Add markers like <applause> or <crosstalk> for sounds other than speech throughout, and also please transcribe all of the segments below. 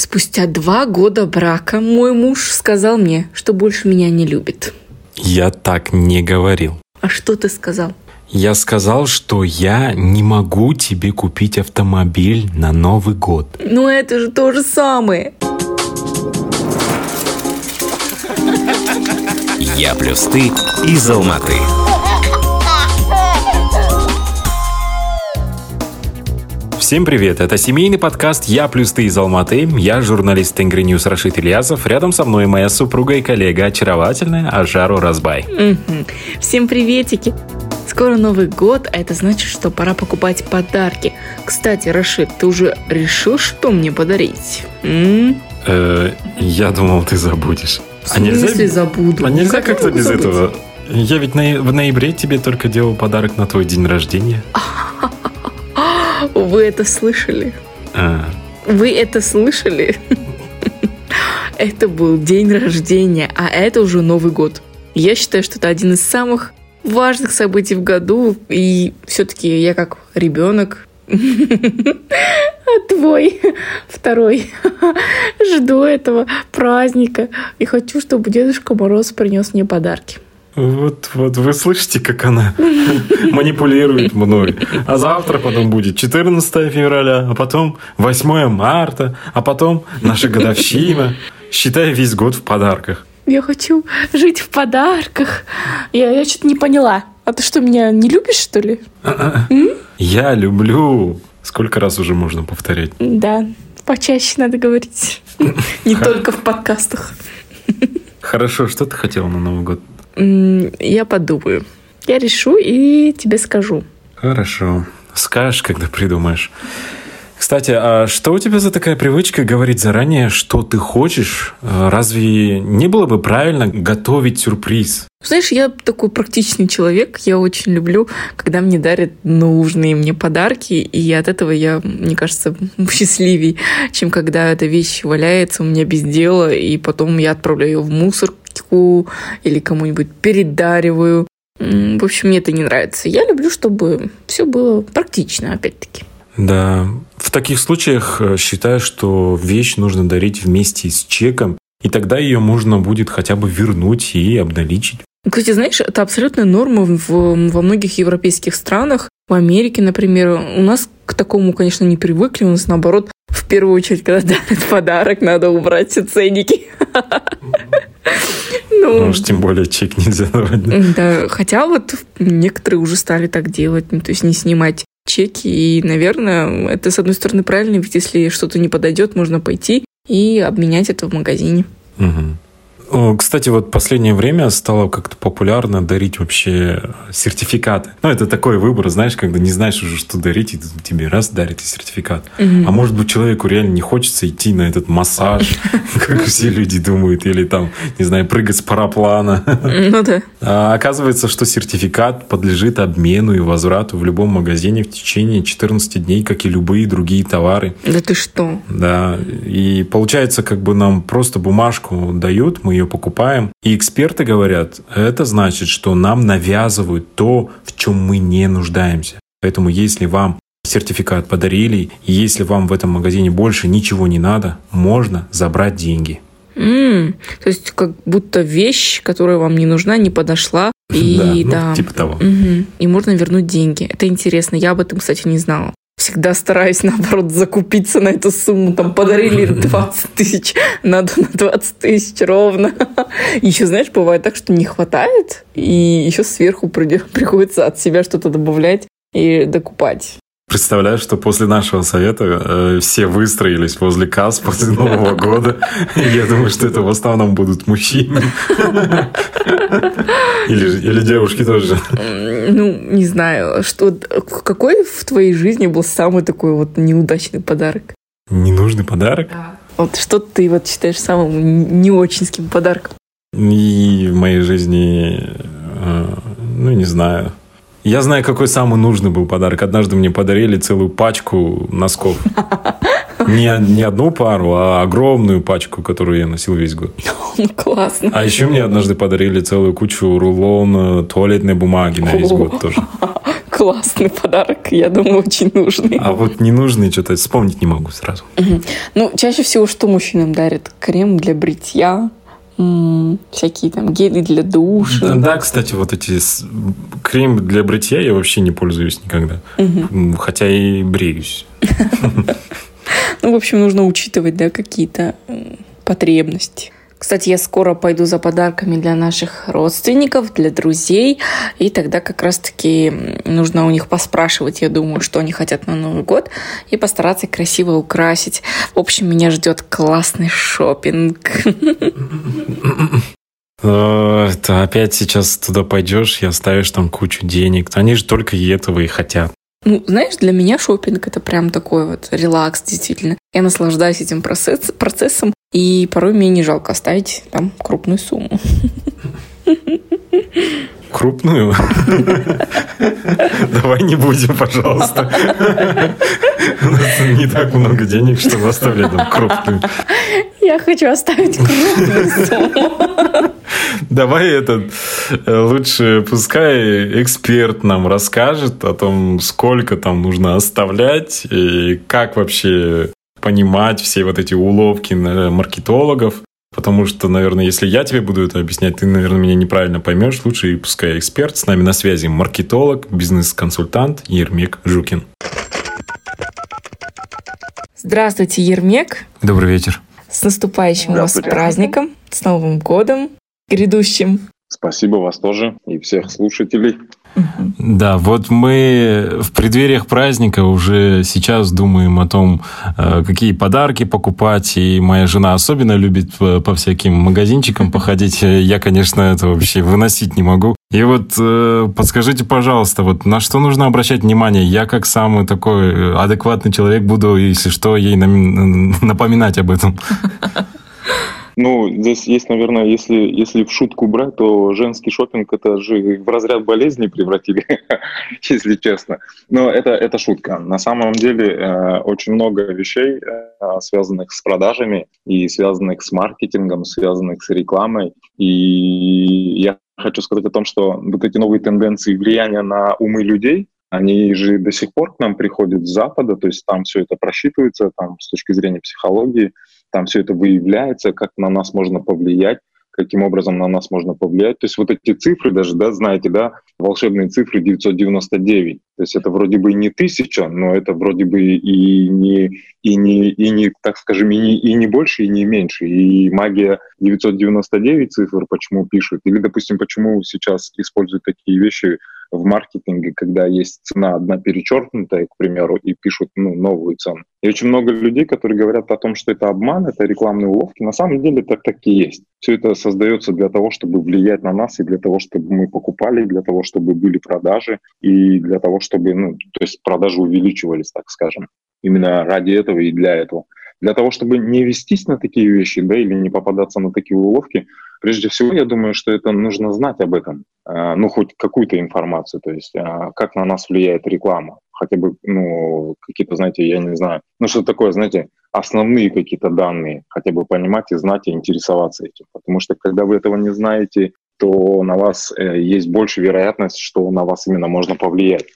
Спустя два года брака мой муж сказал мне, что больше меня не любит. Я так не говорил. А что ты сказал? Я сказал, что я не могу тебе купить автомобиль на Новый год. Ну это же то же самое. Я плюс ты из Алматы. Всем привет! Это семейный подкаст «Я плюс ты» из Алматы. Я журналист Tengri News Рашид Ильязов. Рядом со мной моя супруга и коллега очаровательная Ажару Разбай. Всем приветики. Скоро Новый год, а это значит, что пора покупать подарки. Кстати, Рашид, ты уже решил, что мне подарить? М? Э, я думал, ты забудешь. В смысле забуду? А нельзя Как я как-то без забыть? этого? Я ведь на- в ноябре тебе только делал подарок на твой день рождения. <laughs> <gasps> Вы это слышали? А, Вы это слышали? <laughs> Это был день рождения, а это уже Новый год. Я считаю, что это один из самых важных событий в году, и все-таки я как ребенок, <laughs> а твой <laughs> второй, жду этого праздника и хочу, чтобы Дедушка Мороз принес мне подарки. Вот, вот вы слышите, как она <laughs> манипулирует мной. А завтра потом будет 14 февраля, а потом 8 марта, а потом наша годовщина. Считай весь год в подарках. Я хочу жить в подарках. Я, я что-то не поняла. А ты что, меня не любишь, что ли? Я люблю. Сколько раз уже можно повторять? Да, почаще надо говорить. <laughs> Не только в подкастах. Хорошо, что ты хотела на Новый год? Я подумаю. Я решу и тебе скажу. Хорошо. Скажешь, когда придумаешь. Кстати, а что у тебя за такая привычка говорить заранее, что ты хочешь? Э, Разве не было бы правильно готовить сюрприз? Знаешь, я такой практичный человек. Я очень люблю, когда мне дарят нужные мне подарки. И от этого я, мне кажется, <laughs> счастливее, чем когда эта вещь валяется у меня без дела, и потом я отправляю ее в мусорку или кому-нибудь передариваю. В общем, мне это не нравится. Я люблю, чтобы все было практично, опять-таки. Да, в таких случаях э, считаю, что вещь нужно дарить вместе с чеком, и тогда ее можно будет хотя бы вернуть и обналичить. Кстати, знаешь, это абсолютная норма в- во многих европейских странах. В Америке, например, у нас к такому, конечно, не привыкли. У нас, наоборот, в первую очередь, когда дарят подарок, надо убрать все ценники. <laughs> Ну, Ну уж тем более чек нельзя давать. да. хотя вот некоторые уже стали так делать, ну, то есть не снимать чеки, и, наверное, это, с одной стороны, правильно, ведь если что-то не подойдет, можно пойти и обменять это в магазине. Мгм. О, Кстати, вот последнее время стало как-то популярно дарить вообще сертификаты. Ну, это такой выбор, знаешь, когда не знаешь уже, что дарить, и тебе раз дарит и сертификат. А может быть, человеку реально не хочется идти на этот массаж, <laughs> как все люди думают, или там, не знаю, прыгать с параплана. Ну да. А оказывается, что сертификат подлежит обмену и возврату в любом магазине в течение 14 дней, как и любые другие товары. Да ты что? Да, и получается, как бы нам просто бумажку дают, мы ее покупаем. И эксперты говорят, это значит, что нам навязывают то, в чем мы не нуждаемся. Поэтому если вам сертификат подарили, если вам в этом магазине больше ничего не надо, можно забрать деньги. М, то есть как будто вещь, которая вам не нужна, не подошла. <laughs> И Да, да. ну, типа того. Мгм. И можно вернуть деньги. Это интересно. Я об этом, кстати, не знала. Всегда стараюсь, наоборот, закупиться на эту сумму. Там подарили <laughs> 20 тысяч, надо на 20 тысяч ровно. <laughs> Еще, знаешь, бывает так, что не хватает, и еще сверху приходится от себя что-то добавлять и докупать. Представляю, что после нашего совета э, все выстроились возле касс после Нового года. Я думаю, что это в основном будут мужчины. Или, или девушки тоже. Ну, не знаю, что какой в твоей жизни был самый такой вот неудачный подарок? Ненужный подарок. Вот что ты вот считаешь самым не очинским подарком? И в моей жизни, э, ну, не знаю. Я знаю, какой самый нужный был подарок. Однажды мне подарили целую пачку носков. <laughs> Не, не одну пару, а огромную пачку, которую я носил весь год. Ну, классно. А еще мне однажды подарили целую кучу рулон туалетной бумаги на весь год тоже. <laughs> классный подарок, я думаю, очень нужный. А вот ненужный что-то вспомнить не могу сразу. Ну, чаще всего что мужчинам дарят? Крем для бритья, всякие там гели для душа. Да, да, кстати, вот эти крем для бритья я вообще не пользуюсь никогда. Угу. Хотя и бреюсь. <laughs> Ну, в общем, нужно учитывать, да, какие-то потребности. Кстати, я скоро пойду за подарками для наших родственников, для друзей, и тогда как раз-таки нужно у них поспрашивать, я думаю, что они хотят на Новый год, и постараться красиво украсить. В общем, меня ждет классный шопинг. Э, ты опять сейчас туда пойдешь и оставишь там кучу денег. Они же только и этого и хотят. Ну, знаешь, для меня шопинг это прям такой вот релакс, действительно. Я наслаждаюсь этим процесс, процессом, и порой мне не жалко оставить там крупную сумму. Крупную? Давай не будем, пожалуйста. У нас не так много денег, чтобы оставлять там крупную. Я хочу оставить крупную сумму. Давай этот э, лучше пускай эксперт нам расскажет о том, сколько там нужно оставлять и как вообще понимать все вот эти уловки маркетологов. Потому что, наверное, если я тебе буду это объяснять, ты, наверное, меня неправильно поймешь. Лучше и пускай эксперт. С нами на связи маркетолог, бизнес-консультант Ермек Жукин. Здравствуйте, Ермек. Добрый вечер. С наступающим вас праздником, с Новым годом грядущим. Спасибо вас тоже и всех слушателей. Да, вот мы в преддвериях праздника уже сейчас думаем о том, э, какие подарки покупать. И моя жена особенно любит по всяким магазинчикам <laughs> походить. Я, конечно, это вообще выносить не могу. И вот э, подскажите, пожалуйста, вот на что нужно обращать внимание? Я как самый такой адекватный человек буду, если что, ей напоминать об этом. <laughs> Ну, здесь есть, наверное, если, если в шутку брать, то женский шопинг это же в разряд болезней превратили, <laughs> если честно. Но это, это шутка. На самом деле э, очень много вещей, э, связанных с продажами и связанных с маркетингом, связанных с рекламой. И я хочу сказать о том, что вот эти новые тенденции влияния на умы людей, они же до сих пор к нам приходят с Запада, то есть там все это просчитывается, там с точки зрения психологии, там все это выявляется, как на нас можно повлиять, каким образом на нас можно повлиять. То есть вот эти цифры даже, да, знаете, да, волшебные цифры 999. То есть это вроде бы не тысяча, но это вроде бы и не, и не, и не так скажем, и не, и не больше, и не меньше. И магия 999 цифр почему пишут, или, допустим, почему сейчас используют такие вещи в маркетинге, когда есть цена одна перечеркнутая, к примеру, и пишут ну, новую цену. И очень много людей, которые говорят о том, что это обман, это рекламные уловки. На самом деле так так и есть. Все это создается для того, чтобы влиять на нас, и для того, чтобы мы покупали, и для того, чтобы были продажи, и для того, чтобы, ну, то есть продажи увеличивались, так скажем. Именно ради этого и для этого. Для того, чтобы не вестись на такие вещи, да, или не попадаться на такие уловки, прежде всего, я думаю, что это нужно знать об этом, а, ну, хоть какую-то информацию, то есть а, как на нас влияет реклама, хотя бы, ну, какие-то, знаете, я не знаю, ну, что такое, знаете, основные какие-то данные, хотя бы понимать и знать и интересоваться этим, потому что когда вы этого не знаете, то на вас э, есть больше вероятность, что на вас именно можно повлиять.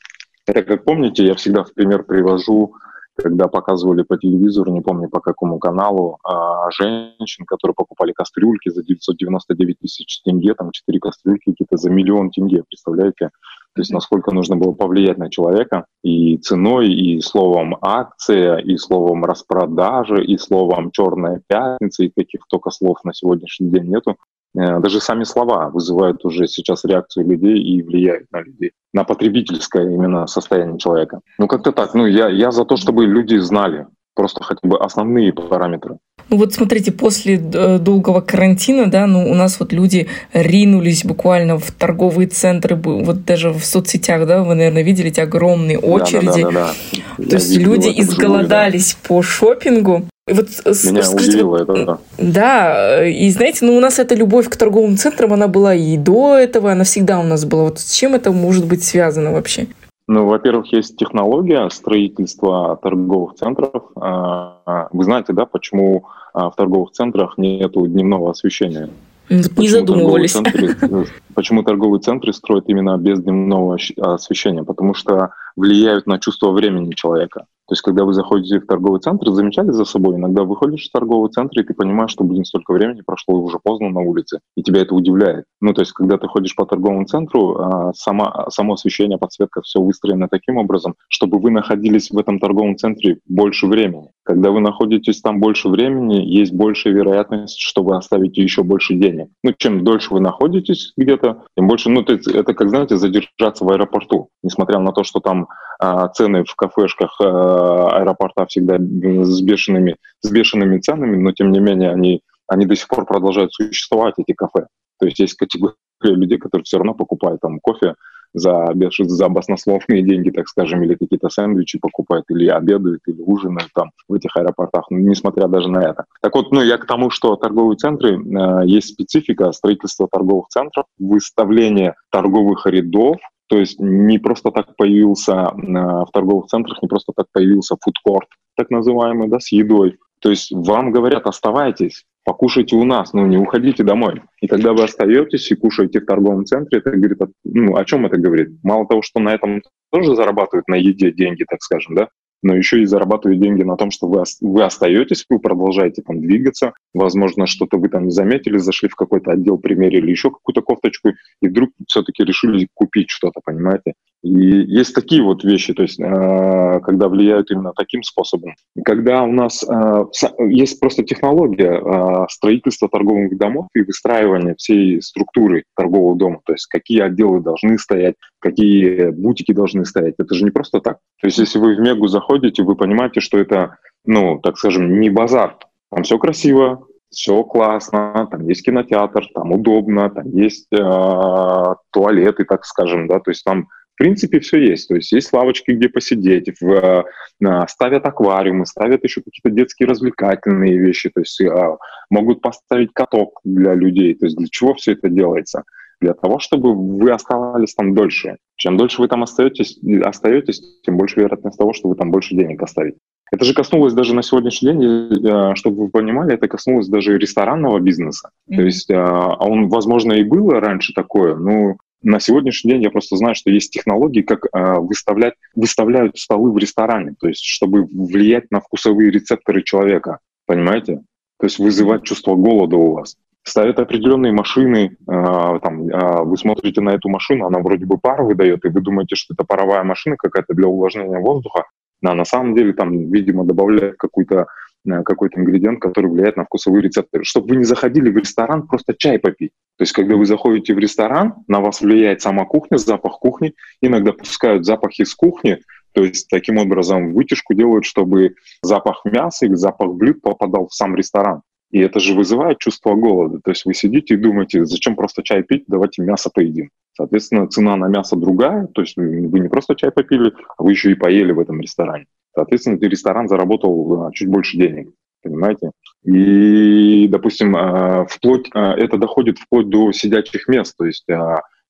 Это, как помните, я всегда в пример привожу когда показывали по телевизору, не помню по какому каналу, а, женщин, которые покупали кастрюльки за 999 тысяч тенге, там 4 кастрюльки какие-то за миллион тенге, представляете? То есть насколько нужно было повлиять на человека и ценой, и словом акция, и словом распродажа, и словом черная пятница, и таких только слов на сегодняшний день нету. Э, даже сами слова вызывают уже сейчас реакцию людей и влияют на людей, на потребительское именно состояние человека. Ну, как-то так. Ну, я, я за то, чтобы люди знали просто хотя бы основные параметры. Ну вот смотрите, после э, долгого карантина, да, ну у нас вот люди ринулись буквально в торговые центры, вот даже в соцсетях, да, вы, наверное, видели эти огромные очереди. Да, да, да, да. То Я есть люди изголодались да. по шопингу. И вот, Меня скажите, удивило вот, это, да. Да, и знаете, ну у нас эта любовь к торговым центрам, она была и до этого, она всегда у нас была. Вот с чем это может быть связано вообще? Ну, во-первых, есть технология строительства торговых центров. А, вы знаете, да, почему а, в торговых центрах нет дневного освещения? Не почему задумывались. Торговые центры, почему торговые центры строят именно без дневного освещения? Потому что влияют на чувство времени человека. То есть, когда вы заходите в торговый центр, замечали за собой, иногда выходишь из торгового центра, и ты понимаешь, что, блин, столько времени прошло, уже поздно на улице, и тебя это удивляет. Ну, то есть, когда ты ходишь по торговому центру, а, сама, само освещение, подсветка, все выстроено таким образом, чтобы вы находились в этом торговом центре больше времени. Когда вы находитесь там больше времени, есть большая вероятность, что вы оставите еще больше денег. Ну, чем дольше вы находитесь где-то, тем больше, ну, это, это как, знаете, задержаться в аэропорту. Несмотря на то, что там а, цены в кафешках а, аэропорта всегда с бешеными, с бешеными ценами, но тем не менее они, они до сих пор продолжают существовать, эти кафе. То есть есть категория людей, которые все равно покупают там кофе за, за баснословные деньги, так скажем, или какие-то сэндвичи покупают, или обедают, или ужинают там в этих аэропортах, несмотря даже на это. Так вот, ну, я к тому, что торговые центры, э, есть специфика строительства торговых центров, выставление торговых рядов, то есть не просто так появился э, в торговых центрах, не просто так появился фудкорт, так называемый, да, с едой. То есть вам говорят, оставайтесь, покушайте у нас, ну не уходите домой. И когда вы остаетесь и кушаете в торговом центре, это говорит, ну о чем это говорит? Мало того, что на этом тоже зарабатывают на еде деньги, так скажем, да, но еще и зарабатывают деньги на том, что вы, вы остаетесь, вы продолжаете там двигаться, возможно, что-то вы там заметили, зашли в какой-то отдел, примерили еще какую-то кофточку, и вдруг все-таки решили купить что-то, понимаете? И есть такие вот вещи, то есть, э, когда влияют именно таким способом. Когда у нас э, есть просто технология э, строительства торговых домов и выстраивания всей структуры торгового дома, то есть какие отделы должны стоять, какие бутики должны стоять. Это же не просто так. То есть если вы в Мегу заходите, вы понимаете, что это, ну, так скажем, не базар. Там все красиво, все классно, там есть кинотеатр, там удобно, там есть э, туалеты, так скажем, да, то есть там в принципе, все есть. То есть есть лавочки, где посидеть, в, а, ставят аквариумы, ставят еще какие-то детские развлекательные вещи, то есть а, могут поставить каток для людей. То есть для чего все это делается? Для того, чтобы вы оставались там дольше. Чем дольше вы там остаетесь, остаетесь тем больше вероятность того, что вы там больше денег оставите. Это же коснулось даже на сегодняшний день, э, чтобы вы понимали, это коснулось даже ресторанного бизнеса. Mm-hmm. То есть а он, возможно, и было раньше такое, но на сегодняшний день я просто знаю, что есть технологии, как э, выставлять, выставляют столы в ресторане, то есть чтобы влиять на вкусовые рецепторы человека, понимаете? То есть вызывать чувство голода у вас. Ставят определенные машины, э, там, э, вы смотрите на эту машину, она вроде бы пар выдает, и вы думаете, что это паровая машина какая-то для увлажнения воздуха, а на самом деле там, видимо, добавляют какую-то какой-то ингредиент, который влияет на вкусовые рецепторы. Чтобы вы не заходили в ресторан просто чай попить. То есть, когда вы заходите в ресторан, на вас влияет сама кухня, запах кухни, иногда пускают запах из кухни, то есть таким образом вытяжку делают, чтобы запах мяса или запах блюд попадал в сам ресторан. И это же вызывает чувство голода. То есть вы сидите и думаете, зачем просто чай пить, давайте мясо поедим. Соответственно, цена на мясо другая, то есть вы не просто чай попили, а вы еще и поели в этом ресторане. Соответственно, ресторан заработал чуть больше денег, понимаете? И, допустим, а, вплоть, а, это доходит вплоть до сидячих мест, то есть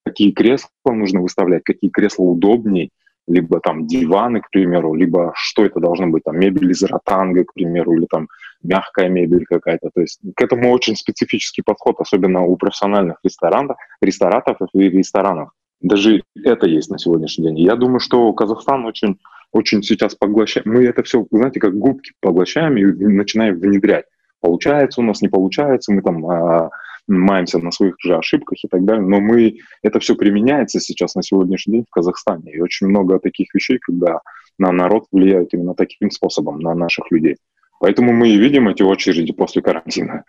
какие кресла нужно выставлять, какие кресла удобнее, либо там диваны, к примеру, либо что это должно быть, там мебель из ротанга, к примеру, или там мягкая мебель какая-то. То есть к этому очень специфический подход, особенно у профессиональных ресторанов, ресторатов и ресторанов. Даже это есть на сегодняшний день. Я думаю, что Казахстан очень очень сейчас поглощаем. Мы это все, знаете, как губки поглощаем и начинаем внедрять. Получается у нас, не получается, мы там а, маемся на своих же ошибках и так далее, но мы, это все применяется сейчас на сегодняшний день в Казахстане. И очень много таких вещей, когда на народ влияют именно таким способом, на наших людей. Поэтому мы и видим эти очереди после карантина.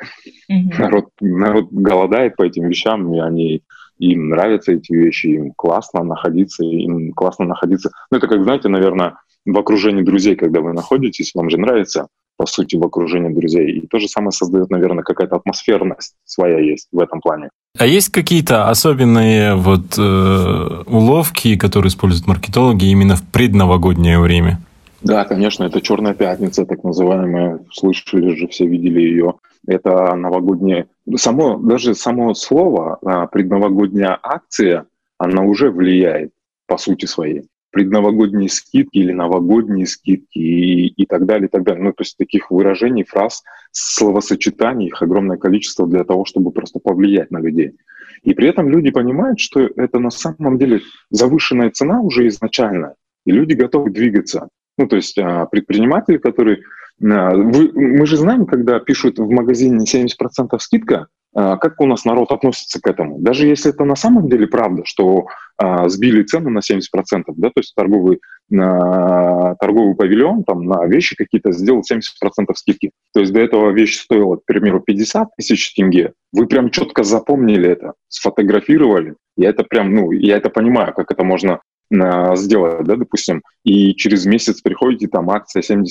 Mm-hmm. Народ, народ голодает по этим вещам, и они им нравятся эти вещи, им классно находиться, им классно находиться. Ну, это как, знаете, наверное, в окружении друзей, когда вы находитесь, вам же нравится, по сути, в окружении друзей. И то же самое создает, наверное, какая-то атмосферность своя есть в этом плане. А есть какие-то особенные вот э, уловки, которые используют маркетологи именно в предновогоднее время? Да, конечно, это Черная пятница, так называемая. Слышали же, все видели ее. Это новогоднее само, даже само слово а, предновогодняя акция, она уже влияет по сути своей. предновогодние скидки или новогодние скидки и, и так далее, и так далее. Ну, то есть таких выражений, фраз, словосочетаний, их огромное количество для того, чтобы просто повлиять на людей. И при этом люди понимают, что это на самом деле завышенная цена уже изначально, и люди готовы двигаться. Ну, то есть а, предприниматели, которые... А, вы, мы же знаем, когда пишут в магазине 70% скидка, как у нас народ относится к этому. Даже если это на самом деле правда, что а, сбили цены на 70%, да, то есть торговый, на, торговый павильон там, на вещи какие-то сделал 70% скидки. То есть до этого вещь стоила, к примеру, 50 тысяч тенге. Вы прям четко запомнили это, сфотографировали. Я это прям, ну, я это понимаю, как это можно сделать, да, допустим, и через месяц приходите, там акция 70%,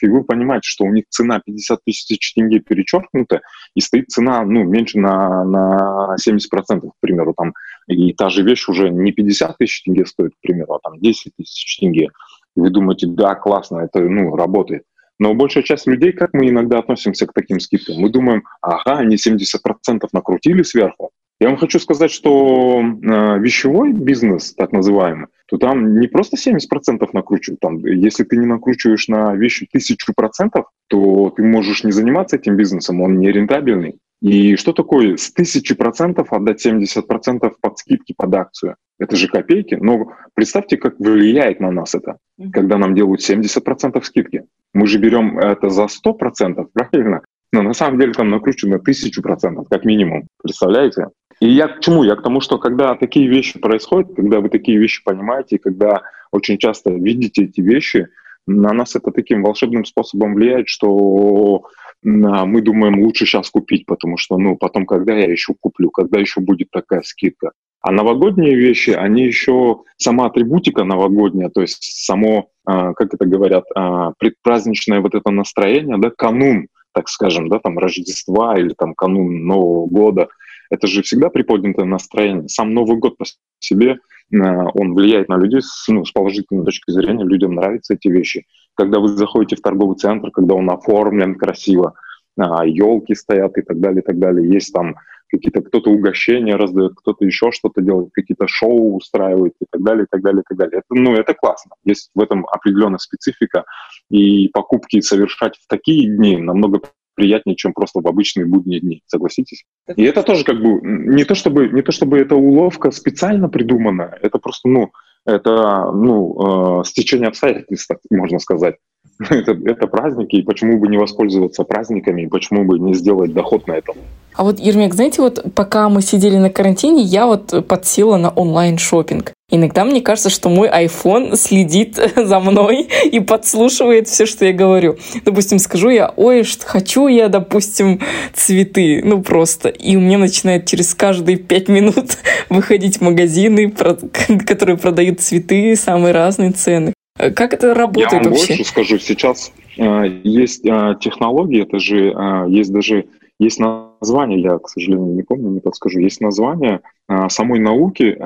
и вы понимаете, что у них цена 50 тысяч тенге перечеркнута, и стоит цена, ну, меньше на, на 70%, к примеру, там, и та же вещь уже не 50 тысяч тенге стоит, к примеру, а там 10 тысяч тенге. И вы думаете, да, классно, это, ну, работает. Но большая часть людей, как мы иногда относимся к таким скидкам, мы думаем, ага, они 70% накрутили сверху, я вам хочу сказать, что э, вещевой бизнес, так называемый, то там не просто 70% накручивают. Там, если ты не накручиваешь на вещи тысячу процентов, то ты можешь не заниматься этим бизнесом, он не рентабельный. И что такое с тысячи процентов отдать 70% под скидки под акцию? Это же копейки. Но представьте, как влияет на нас это, когда нам делают 70% скидки. Мы же берем это за 100%, правильно? Но на самом деле там накручено тысячу процентов, как минимум. Представляете? И я к чему? Я к тому, что когда такие вещи происходят, когда вы такие вещи понимаете, когда очень часто видите эти вещи, на нас это таким волшебным способом влияет, что мы думаем, лучше сейчас купить, потому что, ну, потом, когда я еще куплю, когда еще будет такая скидка. А новогодние вещи, они еще, сама атрибутика новогодняя, то есть само, а, как это говорят, а, предпраздничное вот это настроение, да, канун, так скажем, да, там Рождества или там канун Нового года – это же всегда приподнятое настроение. Сам Новый год по себе, э, он влияет на людей с, ну, с положительной точки зрения, людям нравятся эти вещи. Когда вы заходите в торговый центр, когда он оформлен красиво, елки а, стоят и так далее, и так далее, есть там какие-то, кто-то угощения раздает, кто-то еще что-то делает, какие-то шоу устраивает и так далее, и так далее, и так далее. Это, ну, это классно. Есть в этом определенная специфика, и покупки совершать в такие дни намного приятнее, чем просто в обычные будние дни. Согласитесь? И это тоже как бы не то чтобы не то чтобы эта уловка специально придумана, это просто ну это ну э, стечение обстоятельств, можно сказать. <laughs> это, это праздники, и почему бы не воспользоваться праздниками, и почему бы не сделать доход на этом. А вот, Ермек, знаете, вот пока мы сидели на карантине, я вот подсела на онлайн шопинг. Иногда мне кажется, что мой iPhone следит <laughs> за мной и подслушивает все, что я говорю. Допустим, скажу я, ой, что хочу я, допустим, цветы. Ну, просто. И у меня начинает через каждые пять минут <laughs> выходить магазины, которые продают цветы, самые разные цены. Как это работает я вам вообще? больше скажу. Сейчас э, есть э, технологии, это же э, есть даже есть название, я, к сожалению, не помню, не подскажу, есть название э, самой науки э,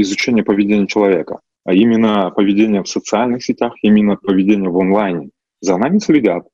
изучения поведения человека, а именно поведение в социальных сетях, именно поведение в онлайне. За нами следят,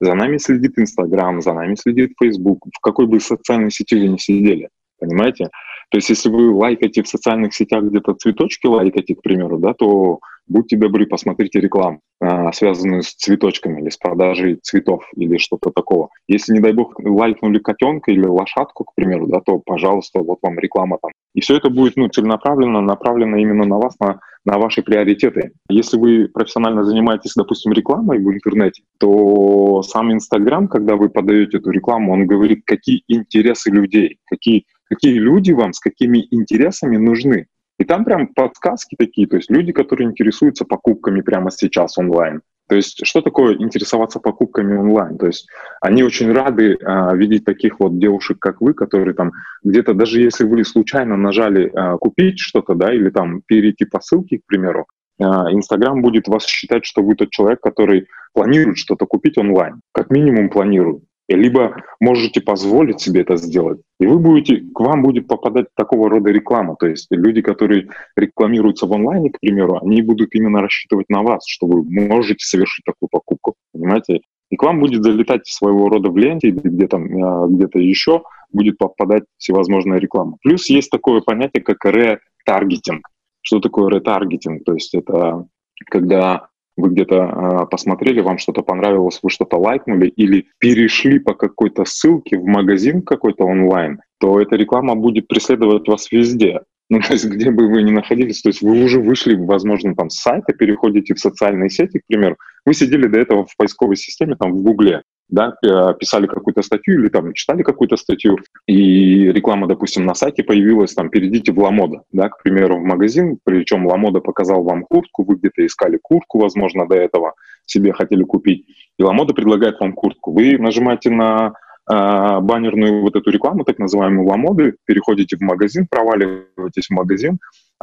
за нами следит Инстаграм, за нами следит Фейсбук, в какой бы социальной сети вы ни сидели, понимаете? То есть если вы лайкаете в социальных сетях где-то цветочки лайкаете, к примеру, да, то будьте добры, посмотрите рекламу, а, связанную с цветочками или с продажей цветов или что-то такого. Если, не дай бог, лайкнули котенка или лошадку, к примеру, да, то, пожалуйста, вот вам реклама там. И все это будет ну, целенаправленно, направлено именно на вас, на, на ваши приоритеты. Если вы профессионально занимаетесь, допустим, рекламой в интернете, то сам Инстаграм, когда вы подаете эту рекламу, он говорит, какие интересы людей, какие, какие люди вам с какими интересами нужны. И там прям подсказки такие, то есть люди, которые интересуются покупками прямо сейчас онлайн. То есть что такое интересоваться покупками онлайн? То есть они очень рады а, видеть таких вот девушек, как вы, которые там где-то, даже если вы случайно нажали а, купить что-то, да, или там перейти по ссылке, к примеру, а, Инстаграм будет вас считать, что вы тот человек, который планирует что-то купить онлайн. Как минимум планирует либо можете позволить себе это сделать. И вы будете, к вам будет попадать такого рода реклама. То есть люди, которые рекламируются в онлайне, к примеру, они будут именно рассчитывать на вас, что вы можете совершить такую покупку. Понимаете? И к вам будет залетать своего рода в ленте или а, где-то еще будет попадать всевозможная реклама. Плюс есть такое понятие, как ретаргетинг. Что такое ретаргетинг? То есть это когда вы где-то э, посмотрели, вам что-то понравилось, вы что-то лайкнули или перешли по какой-то ссылке в магазин какой-то онлайн, то эта реклама будет преследовать вас везде. <laughs> Ну, то есть, где бы вы ни находились, то есть вы уже вышли, возможно, там с сайта, переходите в социальные сети, к примеру, вы сидели до этого в поисковой системе, там, в Гугле, да, писали какую-то статью или там читали какую-то статью, и реклама, допустим, на сайте появилась, там, перейдите в Ламода, да, к примеру, в магазин, причем Ламода показал вам куртку, вы где-то искали куртку, возможно, до этого себе хотели купить, и Ламода предлагает вам куртку. Вы нажимаете на э, баннерную вот эту рекламу, так называемую Ламоды, переходите в магазин, проваливаетесь в магазин,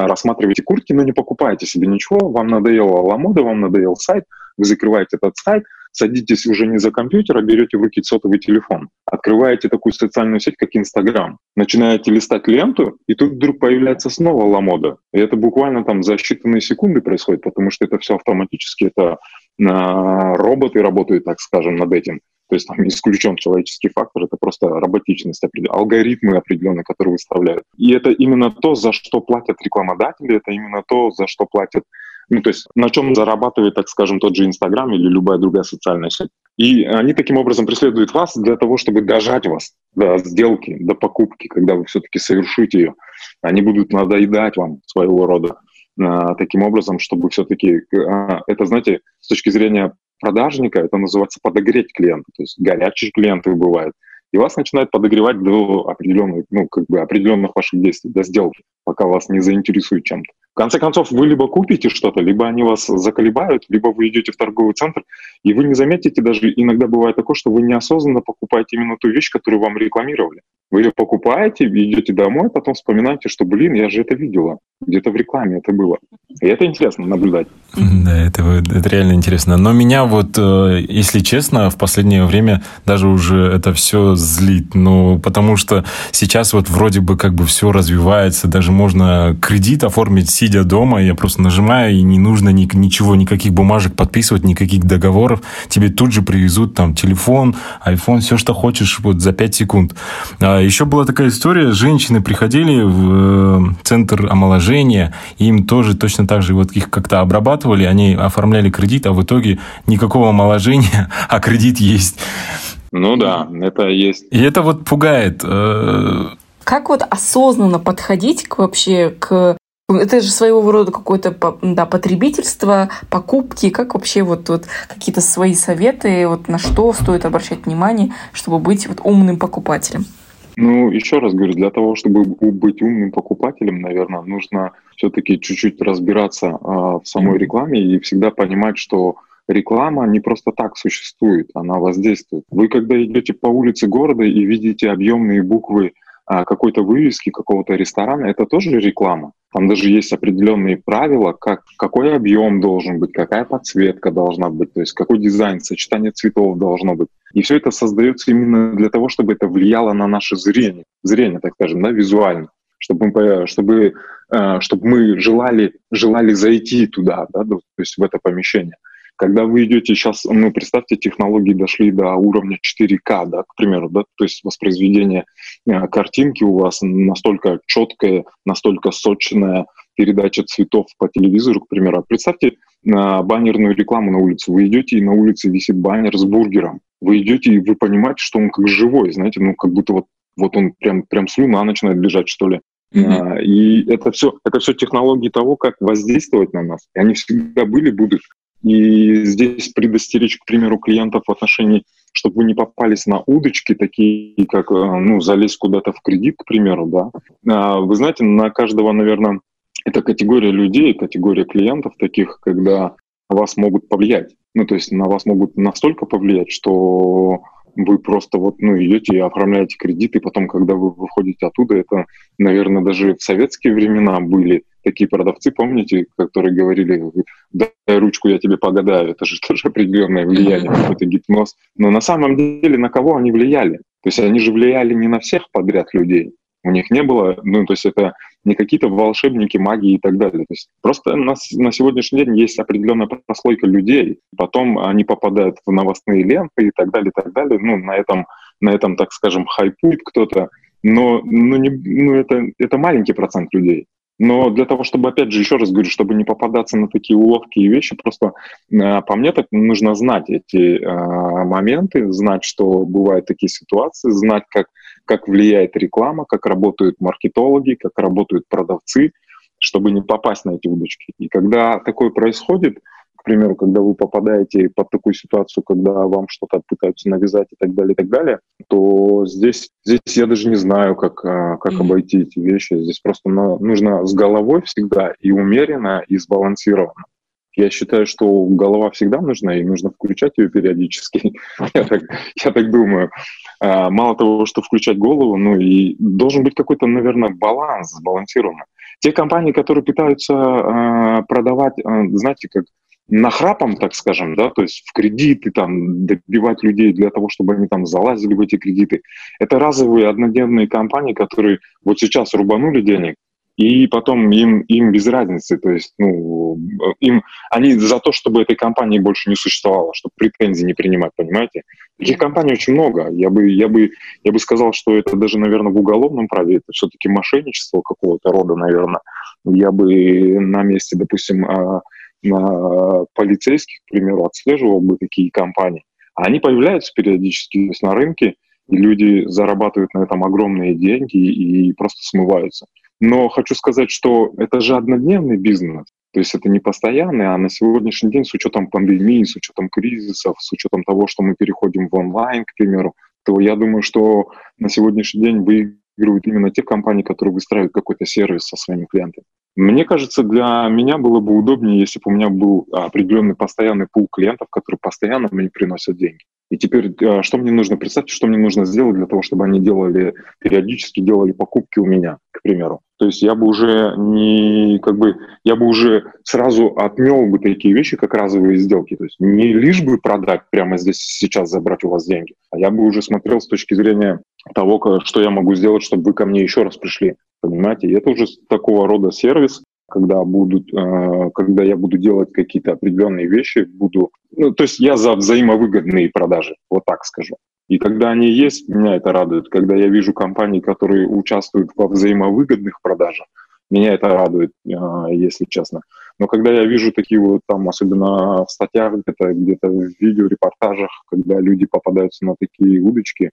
рассматриваете куртки, но не покупаете себе ничего, вам надоело Ламода, вам надоел сайт, вы закрываете этот сайт, садитесь уже не за компьютер, а берете в руки сотовый телефон, открываете такую социальную сеть, как Инстаграм, начинаете листать ленту, и тут вдруг появляется снова ламода. И это буквально там за считанные секунды происходит, потому что это все автоматически, это а, роботы работают, так скажем, над этим. То есть там исключен человеческий фактор, это просто роботичность, алгоритмы определенные, которые выставляют. И это именно то, за что платят рекламодатели, это именно то, за что платят ну, то есть на чем зарабатывает, так скажем, тот же Инстаграм или любая другая социальная сеть. И они таким образом преследуют вас для того, чтобы дожать вас до сделки, до покупки, когда вы все-таки совершите ее. Они будут надоедать вам своего рода а, таким образом, чтобы все-таки, а, это, знаете, с точки зрения продажника, это называется подогреть клиента. То есть горячие клиенты бывают. И вас начинают подогревать до определенных, ну, как бы определенных ваших действий, до сделки, пока вас не заинтересует чем-то. В конце концов, вы либо купите что-то, либо они вас заколебают, либо вы идете в торговый центр, и вы не заметите даже, иногда бывает такое, что вы неосознанно покупаете именно ту вещь, которую вам рекламировали. Вы ее покупаете, идете домой, потом вспоминаете, что, блин, я же это видела. Где-то в рекламе это было. И это интересно наблюдать. Да, это, это реально интересно. Но меня вот, э, если честно, в последнее время даже уже это все злит. Ну, потому что сейчас вот вроде бы как бы все развивается, даже можно кредит оформить, сидя дома. Я просто нажимаю, и не нужно ни, ничего, никаких бумажек подписывать, никаких договоров. Тебе тут же привезут там телефон, iPhone, все, что хочешь, вот за 5 секунд. А еще была такая история, женщины приходили в э, центр омоложения, им тоже точно так же вот их как-то обрабатывали, они оформляли кредит, а в итоге никакого омоложения, <laughs> а кредит есть. Ну да, это есть. И это вот пугает. Э, как вот осознанно подходить к вообще к это же своего рода какое-то да, потребительство, покупки. Как вообще вот, вот какие-то свои советы, вот на что стоит обращать внимание, чтобы быть вот умным покупателем? Ну, еще раз говорю, для того, чтобы быть умным покупателем, наверное, нужно все-таки чуть-чуть разбираться э, в самой рекламе и всегда понимать, что реклама не просто так существует, она воздействует. Вы когда идете по улице города и видите объемные буквы какой-то вывески какого-то ресторана, это тоже реклама. Там даже есть определенные правила, как, какой объем должен быть, какая подсветка должна быть, то есть какой дизайн, сочетание цветов должно быть. И все это создается именно для того, чтобы это влияло на наше зрение, зрение, так скажем, да, визуально, чтобы мы, чтобы, э, чтобы мы желали, желали зайти туда, да, то есть в это помещение. Когда вы идете сейчас, ну, представьте, технологии дошли до уровня 4К, да, к примеру, да, то есть воспроизведение э, картинки у вас настолько четкое, настолько сочная передача цветов по телевизору, к примеру. Представьте на баннерную рекламу на улице. Вы идете, и на улице висит баннер с бургером. Вы идете, и вы понимаете, что он как живой, знаете, ну, как будто вот, вот он прям, прям слюна начинает бежать, что ли. Mm-hmm. А, и это все, это все технологии того, как воздействовать на нас. И они всегда были, будут. И здесь предостеречь, к примеру, клиентов в отношении, чтобы вы не попались на удочки, такие как, э, ну, залезть куда-то в кредит, к примеру, да. А, вы знаете, на каждого, наверное, это категория людей, категория клиентов таких, когда вас могут повлиять. Ну, то есть на вас могут настолько повлиять, что вы просто вот, ну, идете и оформляете кредит, и потом, когда вы выходите оттуда, это, наверное, даже в советские времена были такие продавцы, помните, которые говорили, дай ручку, я тебе погадаю, это же <laughs> тоже определенное влияние, какой-то гипноз. Но на самом деле на кого они влияли? То есть они же влияли не на всех подряд людей. У них не было, ну, то есть это не какие-то волшебники, магии и так далее. То есть просто на, на сегодняшний день есть определенная прослойка людей, потом они попадают в новостные ленты и так далее, и так далее. Ну, на этом, на этом так скажем, хайпует кто-то, но, но, не, ну, это, это маленький процент людей. Но для того, чтобы, опять же, еще раз говорю, чтобы не попадаться на такие уловки и вещи, просто э, по мне так нужно знать эти э, моменты, знать, что бывают такие ситуации, знать, как, как влияет реклама, как работают маркетологи, как работают продавцы, чтобы не попасть на эти удочки. И когда такое происходит, к примеру, когда вы попадаете под такую ситуацию, когда вам что-то пытаются навязать и так далее, и так далее, то здесь, здесь я даже не знаю, как, а, как mm-hmm. обойти эти вещи. Здесь просто нужно с головой всегда и умеренно, и сбалансированно. Я считаю, что голова всегда нужна, и нужно включать ее периодически. <laughs> я, так, я так думаю. А, мало того, что включать голову, ну и должен быть какой-то, наверное, баланс, сбалансированный. Те компании, которые пытаются э, продавать, э, знаете, как нахрапом, так скажем, да, то есть в кредиты там добивать людей для того, чтобы они там залазили в эти кредиты. Это разовые однодневные компании, которые вот сейчас рубанули денег, и потом им, им без разницы, то есть, ну, им, они за то, чтобы этой компании больше не существовало, чтобы претензии не принимать, понимаете? Таких компаний очень много. Я бы, я бы, я бы сказал, что это даже, наверное, в уголовном праве, это все-таки мошенничество какого-то рода, наверное. Я бы на месте, допустим, а, на полицейских, к примеру, отслеживал бы такие компании. А они появляются периодически на рынке, и люди зарабатывают на этом огромные деньги и просто смываются. Но хочу сказать, что это же однодневный бизнес. То есть это не постоянный, а на сегодняшний день с учетом пандемии, с учетом кризисов, с учетом того, что мы переходим в онлайн, к примеру, то я думаю, что на сегодняшний день выигрывают именно те компании, которые выстраивают какой-то сервис со своими клиентами. Мне кажется, для меня было бы удобнее, если бы у меня был определенный постоянный пул клиентов, которые постоянно мне приносят деньги. И теперь, э, что мне нужно, представьте, что мне нужно сделать для того, чтобы они делали, периодически делали покупки у меня, к примеру. То есть я бы уже не, как бы, я бы уже сразу отмел бы такие вещи, как разовые сделки. То есть не лишь бы продать прямо здесь сейчас, забрать у вас деньги, а я бы уже смотрел с точки зрения того, что я могу сделать, чтобы вы ко мне еще раз пришли. Понимаете? И это уже такого рода сервис, когда, будут, э, когда я буду делать какие-то определенные вещи, буду... Ну, то есть я за взаимовыгодные продажи, вот так скажу. И когда они есть, меня это радует. Когда я вижу компании, которые участвуют во взаимовыгодных продажах, меня это радует, э, если честно. Но когда я вижу такие вот там, особенно в статьях, где-то где в видеорепортажах, когда люди попадаются на такие удочки,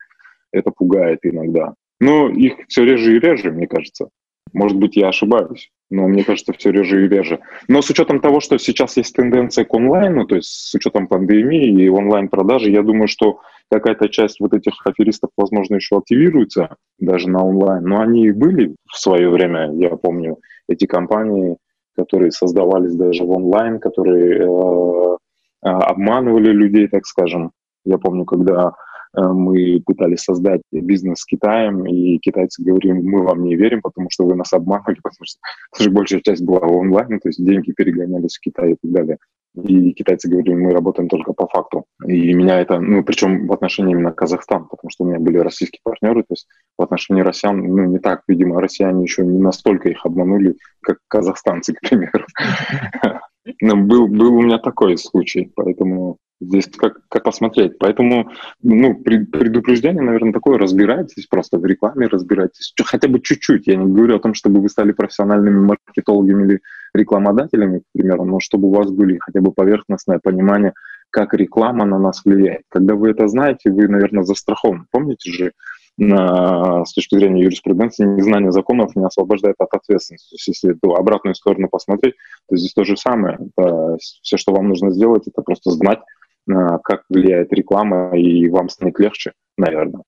это пугает иногда. Но их все реже и реже, мне кажется. Может быть, я ошибаюсь, но мне кажется, все реже и реже. Но с учетом того, что сейчас есть тенденция к онлайну, то есть с учетом пандемии и онлайн-продажи, я думаю, что какая-то часть вот этих аферистов, возможно, еще активируется даже на онлайн. Но они и были в свое время, я помню, эти компании, которые создавались даже в онлайн, которые э, э обманывали людей, так скажем. Я помню, когда мы пытались создать бизнес с Китаем, и китайцы говорили, мы вам не верим, потому что вы нас обманывали, <laughs> потому что даже большая часть была онлайн, то есть деньги перегонялись в Китай и так далее. И китайцы говорили, мы работаем только по факту. И меня это, ну, причем в отношении именно Казахстана, потому что у меня были российские партнеры, то есть в отношении россиян, ну, не так, видимо, россияне еще не настолько их обманули, как казахстанцы, <laughs> к примеру. Но был, был у меня такой случай, поэтому Здесь как, как посмотреть. Поэтому ну, предупреждение, наверное, такое. Разбирайтесь просто в рекламе, разбирайтесь. Хотя бы чуть-чуть. Я не говорю о том, чтобы вы стали профессиональными маркетологами или рекламодателями, к примеру, но чтобы у вас были хотя бы поверхностное понимание, как реклама на нас влияет. Когда вы это знаете, вы, наверное, застрахованы. Помните же, с точки зрения юриспруденции, незнание законов не освобождает от ответственности. То есть, если эту обратную сторону посмотреть, то здесь то же самое. Это, все, что вам нужно сделать, это просто знать, как влияет реклама, и вам станет легче, наверное.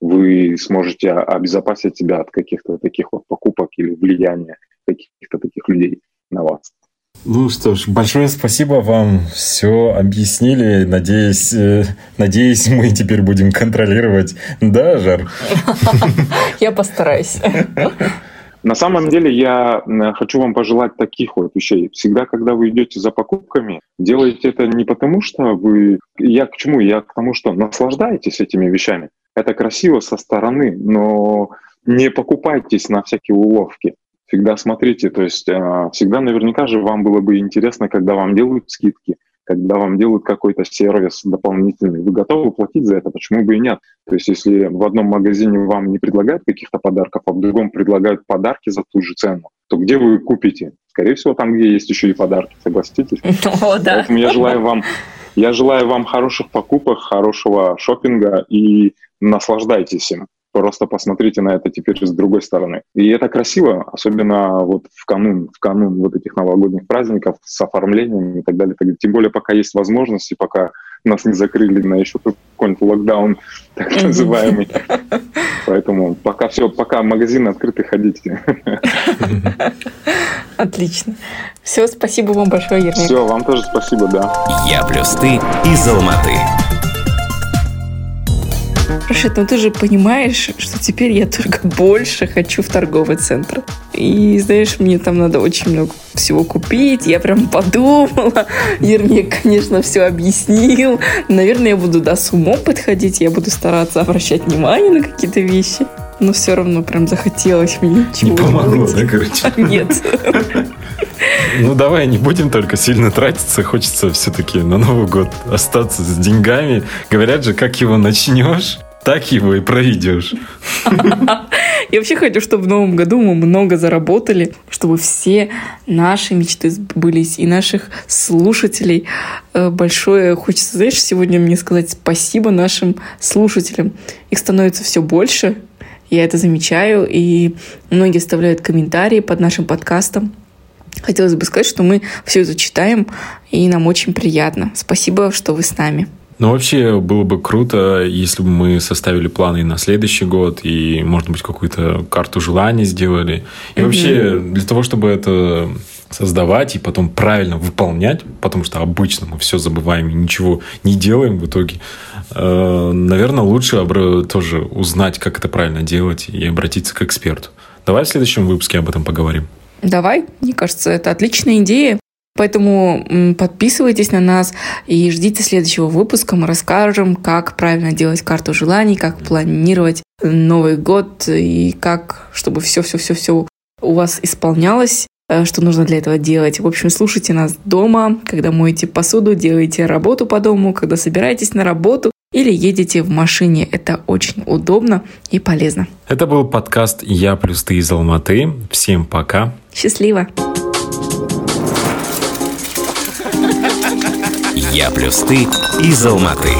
Вы сможете обезопасить себя от каких-то таких вот покупок или влияния каких-то таких людей на вас. Ну что ж, большое спасибо вам. Все объяснили. Надеюсь, э, надеюсь, мы теперь будем контролировать. Да, Жар? Я постараюсь. На самом деле я хочу вам пожелать таких вот вещей. Всегда, когда вы идете за покупками, делайте это не потому, что вы... Я к чему? Я к тому, что наслаждаетесь этими вещами. Это красиво со стороны, но не покупайтесь на всякие уловки. Всегда смотрите, то есть а, всегда наверняка же вам было бы интересно, когда вам делают скидки, когда вам делают какой-то сервис дополнительный, вы готовы платить за это, почему бы и нет? То есть если в одном магазине вам не предлагают каких-то подарков, а в другом предлагают подарки за ту же цену, то где вы купите? Скорее всего, там, где есть еще и подарки, согласитесь? <laughs> О, да. Поэтому я желаю вам, я желаю вам хороших покупок, хорошего шопинга и наслаждайтесь им. Просто посмотрите на это теперь с другой стороны. И это красиво, особенно вот в канун, в канун вот этих новогодних праздников с оформлением и так далее. Тем более, пока есть возможности, пока нас не закрыли на еще какой-нибудь локдаун, <laughs> так называемый. <laughs> Поэтому пока все, пока магазины открыты, ходите. <laughs> Отлично. Все, спасибо вам большое, Ермек. Все, вам тоже спасибо, да. Я плюс ты из Алматы. Рашид, ну ты же понимаешь, что теперь я только больше хочу в торговый центр. И знаешь, мне там надо очень много всего купить. Я прям подумала. <laughs> Ермек, конечно, все объяснил. Наверное, я буду да, с умом подходить. Я буду стараться обращать внимание на какие-то вещи. Но все равно прям захотелось мне чего-нибудь. Не помогло, да, короче? <laughs> Нет. <laughs> Ну, давай не будем только сильно тратиться. Хочется все-таки на Новый год остаться с деньгами. Говорят же, как его начнешь, так его и проведешь. Я вообще хочу, чтобы в новом году мы много заработали, чтобы все наши мечты сбылись и наших слушателей. Э, большое хочется, знаешь, сегодня мне сказать спасибо нашим слушателям. Их становится все больше, я это замечаю, и многие оставляют комментарии под нашим подкастом. Хотелось бы сказать, что мы все это читаем, и нам очень приятно. Спасибо, что вы с нами. Ну, вообще было бы круто, если бы мы составили планы на следующий год и, может быть, какую-то карту желаний сделали. И mm-hmm. вообще для того, чтобы это создавать и потом правильно выполнять, потому что обычно мы все забываем и ничего не делаем в итоге, э, наверное, лучше тоже узнать, как это правильно делать и обратиться к эксперту. Давай в следующем выпуске об этом поговорим. Давай, мне кажется, это отличная идея. Поэтому подписывайтесь на нас и ждите следующего выпуска. Мы расскажем, как правильно делать карту желаний, как планировать Новый год и как, чтобы все-все-все-все у вас исполнялось, э, что нужно для этого делать. В общем, слушайте нас дома, когда моете посуду, делаете работу по дому, когда собираетесь на работу или едете в машине. Это очень удобно и полезно. Это был подкаст «Я плюс ты из Алматы». Всем пока. Счастливо. Я плюс ты из Алматы.